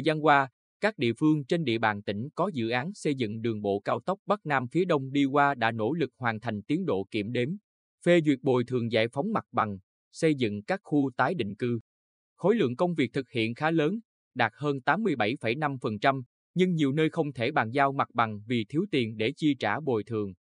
Thời gian qua, các địa phương trên địa bàn tỉnh có dự án xây dựng đường bộ cao tốc Bắc Nam phía Đông đi qua đã nỗ lực hoàn thành tiến độ kiểm đếm, phê duyệt bồi thường giải phóng mặt bằng, xây dựng các khu tái định cư. Khối lượng công việc thực hiện khá lớn, đạt hơn 87,5%, nhưng nhiều nơi không thể bàn giao mặt bằng vì thiếu tiền để chi trả bồi thường.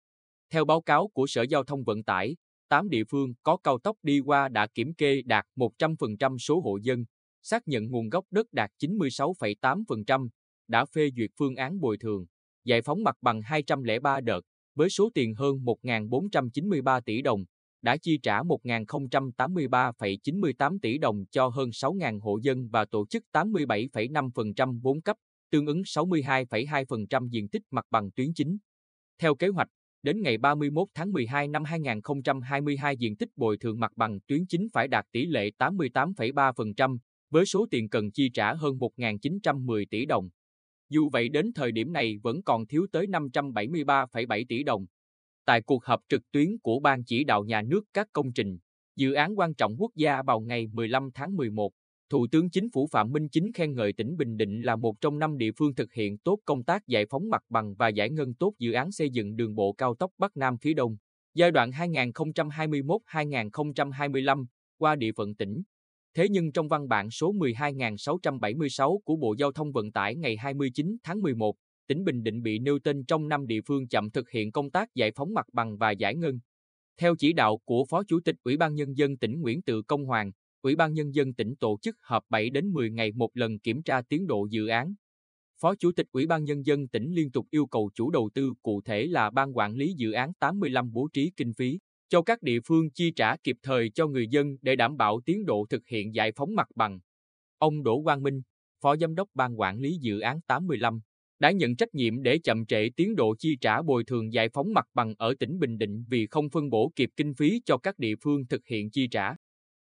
Theo báo cáo của Sở Giao thông Vận tải, 8 địa phương có cao tốc đi qua đã kiểm kê đạt 100% số hộ dân, xác nhận nguồn gốc đất đạt 96,8%, đã phê duyệt phương án bồi thường, giải phóng mặt bằng 203 đợt, với số tiền hơn 1.493 tỷ đồng, đã chi trả 1.083,98 tỷ đồng cho hơn 6.000 hộ dân và tổ chức 87,5% vốn cấp, tương ứng 62,2% diện tích mặt bằng tuyến chính. Theo kế hoạch, đến ngày 31 tháng 12 năm 2022 diện tích bồi thường mặt bằng tuyến chính phải đạt tỷ lệ 88,3%, với số tiền cần chi trả hơn 1.910 tỷ đồng. Dù vậy đến thời điểm này vẫn còn thiếu tới 573,7 tỷ đồng. Tại cuộc họp trực tuyến của Ban chỉ đạo nhà nước các công trình, dự án quan trọng quốc gia vào ngày 15 tháng 11, Thủ tướng Chính phủ Phạm Minh Chính khen ngợi tỉnh Bình Định là một trong năm địa phương thực hiện tốt công tác giải phóng mặt bằng và giải ngân tốt dự án xây dựng đường bộ cao tốc Bắc Nam phía Đông, giai đoạn 2021-2025 qua địa phận tỉnh. Thế nhưng trong văn bản số 12.676 của Bộ Giao thông Vận tải ngày 29 tháng 11, tỉnh Bình Định bị nêu tên trong năm địa phương chậm thực hiện công tác giải phóng mặt bằng và giải ngân. Theo chỉ đạo của Phó Chủ tịch Ủy ban Nhân dân tỉnh Nguyễn Tự Công Hoàng, Ủy ban Nhân dân tỉnh tổ chức họp 7 đến 10 ngày một lần kiểm tra tiến độ dự án. Phó Chủ tịch Ủy ban Nhân dân tỉnh liên tục yêu cầu chủ đầu tư cụ thể là Ban Quản lý Dự án 85 bố trí kinh phí, cho các địa phương chi trả kịp thời cho người dân để đảm bảo tiến độ thực hiện giải phóng mặt bằng. Ông Đỗ Quang Minh, Phó Giám đốc Ban Quản lý Dự án 85, đã nhận trách nhiệm để chậm trễ tiến độ chi trả bồi thường giải phóng mặt bằng ở tỉnh Bình Định vì không phân bổ kịp kinh phí cho các địa phương thực hiện chi trả.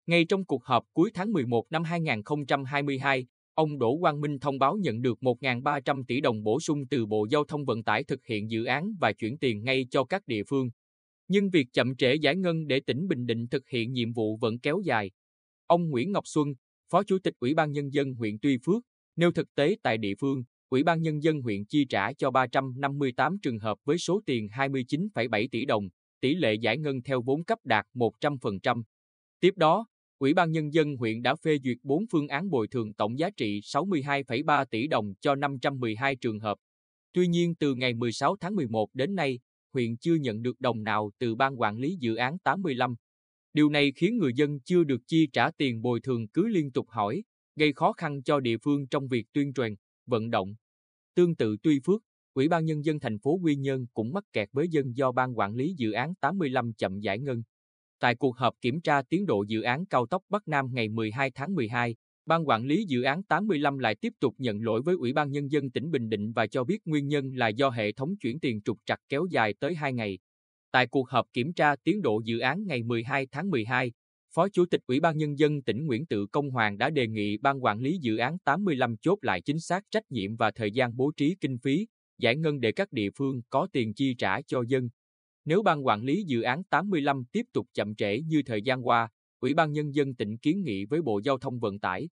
Ngay trong cuộc họp cuối tháng 11 năm 2022, ông Đỗ Quang Minh thông báo nhận được 1.300 tỷ đồng bổ sung từ Bộ Giao thông Vận tải thực hiện dự án và chuyển tiền ngay cho các địa phương. Nhưng việc chậm trễ giải ngân để tỉnh Bình Định thực hiện nhiệm vụ vẫn kéo dài. Ông Nguyễn Ngọc Xuân, Phó Chủ tịch Ủy ban Nhân dân huyện Tuy Phước, nêu thực tế tại địa phương, Ủy ban Nhân dân huyện chi trả cho 358 trường hợp với số tiền 29,7 tỷ đồng, tỷ lệ giải ngân theo vốn cấp đạt 100%. Tiếp đó, Ủy ban Nhân dân huyện đã phê duyệt 4 phương án bồi thường tổng giá trị 62,3 tỷ đồng cho 512 trường hợp. Tuy nhiên từ ngày 16 tháng 11 đến nay, huyện chưa nhận được đồng nào từ Ban Quản lý Dự án 85. Điều này khiến người dân chưa được chi trả tiền bồi thường cứ liên tục hỏi, gây khó khăn cho địa phương trong việc tuyên truyền, vận động. Tương tự Tuy Phước, Ủy ban Nhân dân thành phố Quy Nhơn cũng mắc kẹt với dân do Ban Quản lý Dự án 85 chậm giải ngân. Tại cuộc họp kiểm tra tiến độ dự án cao tốc Bắc Nam ngày 12 tháng 12, Ban quản lý dự án 85 lại tiếp tục nhận lỗi với Ủy ban Nhân dân tỉnh Bình Định và cho biết nguyên nhân là do hệ thống chuyển tiền trục trặc kéo dài tới 2 ngày. Tại cuộc họp kiểm tra tiến độ dự án ngày 12 tháng 12, Phó Chủ tịch Ủy ban Nhân dân tỉnh Nguyễn Tự Công Hoàng đã đề nghị Ban quản lý dự án 85 chốt lại chính xác trách nhiệm và thời gian bố trí kinh phí, giải ngân để các địa phương có tiền chi trả cho dân. Nếu Ban quản lý dự án 85 tiếp tục chậm trễ như thời gian qua, Ủy ban Nhân dân tỉnh kiến nghị với Bộ Giao thông Vận tải.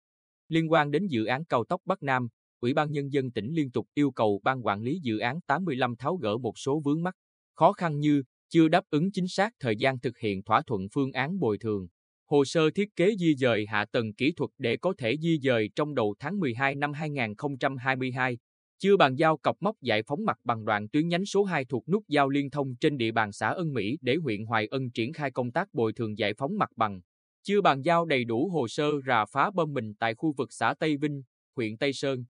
Liên quan đến dự án cao tốc Bắc Nam, Ủy ban Nhân dân tỉnh liên tục yêu cầu Ban quản lý dự án 85 tháo gỡ một số vướng mắc, khó khăn như chưa đáp ứng chính xác thời gian thực hiện thỏa thuận phương án bồi thường, hồ sơ thiết kế di dời hạ tầng kỹ thuật để có thể di dời trong đầu tháng 12 năm 2022, chưa bàn giao cọc mốc giải phóng mặt bằng đoạn tuyến nhánh số 2 thuộc nút giao liên thông trên địa bàn xã Ân Mỹ để huyện Hoài Ân triển khai công tác bồi thường giải phóng mặt bằng. Chưa bàn giao đầy đủ hồ sơ rà phá bơm mình tại khu vực xã Tây Vinh, huyện Tây Sơn.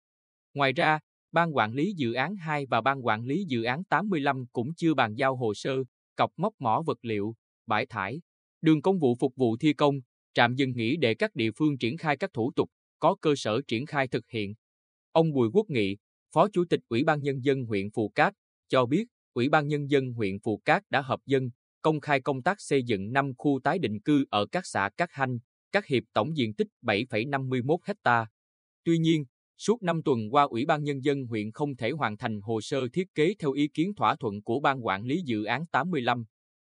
Ngoài ra, Ban quản lý dự án 2 và Ban quản lý dự án 85 cũng chưa bàn giao hồ sơ, cọc móc mỏ vật liệu, bãi thải, đường công vụ phục vụ thi công, trạm dừng nghỉ để các địa phương triển khai các thủ tục, có cơ sở triển khai thực hiện. Ông Bùi Quốc Nghị, Phó Chủ tịch Ủy ban Nhân dân huyện Phù Cát, cho biết Ủy ban Nhân dân huyện Phù Cát đã hợp dân, công khai công tác xây dựng 5 khu tái định cư ở các xã Cát Hanh, các hiệp tổng diện tích 7,51 ha. Tuy nhiên, suốt 5 tuần qua Ủy ban Nhân dân huyện không thể hoàn thành hồ sơ thiết kế theo ý kiến thỏa thuận của Ban Quản lý Dự án 85.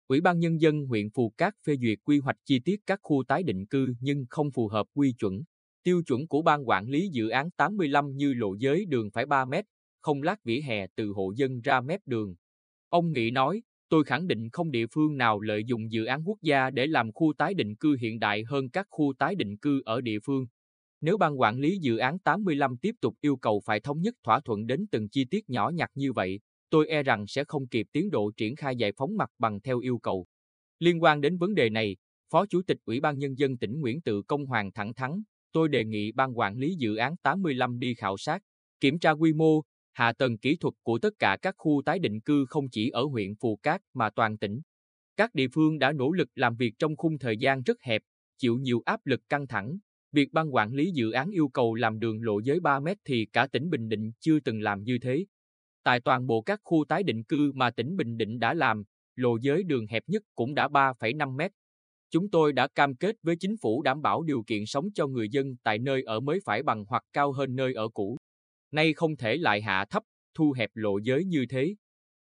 Ủy ban Nhân dân huyện Phù Cát phê duyệt quy hoạch chi tiết các khu tái định cư nhưng không phù hợp quy chuẩn. Tiêu chuẩn của ban quản lý dự án 85 như lộ giới đường phải 3 mét, không lát vỉa hè từ hộ dân ra mép đường. Ông Nghị nói, tôi khẳng định không địa phương nào lợi dụng dự án quốc gia để làm khu tái định cư hiện đại hơn các khu tái định cư ở địa phương. Nếu ban quản lý dự án 85 tiếp tục yêu cầu phải thống nhất thỏa thuận đến từng chi tiết nhỏ nhặt như vậy, tôi e rằng sẽ không kịp tiến độ triển khai giải phóng mặt bằng theo yêu cầu. Liên quan đến vấn đề này, Phó Chủ tịch Ủy ban Nhân dân tỉnh Nguyễn Tự Công Hoàng thẳng thắn, tôi đề nghị ban quản lý dự án 85 đi khảo sát, kiểm tra quy mô, hạ tầng kỹ thuật của tất cả các khu tái định cư không chỉ ở huyện Phù Cát mà toàn tỉnh. Các địa phương đã nỗ lực làm việc trong khung thời gian rất hẹp, chịu nhiều áp lực căng thẳng. Việc ban quản lý dự án yêu cầu làm đường lộ giới 3 mét thì cả tỉnh Bình Định chưa từng làm như thế. Tại toàn bộ các khu tái định cư mà tỉnh Bình Định đã làm, lộ giới đường hẹp nhất cũng đã 3,5 mét. Chúng tôi đã cam kết với chính phủ đảm bảo điều kiện sống cho người dân tại nơi ở mới phải bằng hoặc cao hơn nơi ở cũ. Nay không thể lại hạ thấp, thu hẹp lộ giới như thế.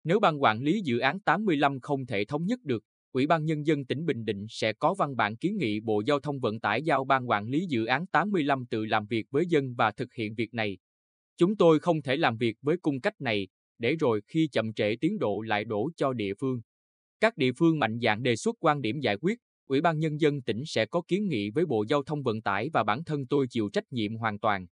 Nếu ban quản lý dự án 85 không thể thống nhất được, Ủy ban Nhân dân tỉnh Bình Định sẽ có văn bản kiến nghị Bộ Giao thông Vận tải giao ban quản lý dự án 85 tự làm việc với dân và thực hiện việc này. Chúng tôi không thể làm việc với cung cách này, để rồi khi chậm trễ tiến độ lại đổ cho địa phương. Các địa phương mạnh dạn đề xuất quan điểm giải quyết, Ủy ban Nhân dân tỉnh sẽ có kiến nghị với Bộ Giao thông Vận tải và bản thân tôi chịu trách nhiệm hoàn toàn.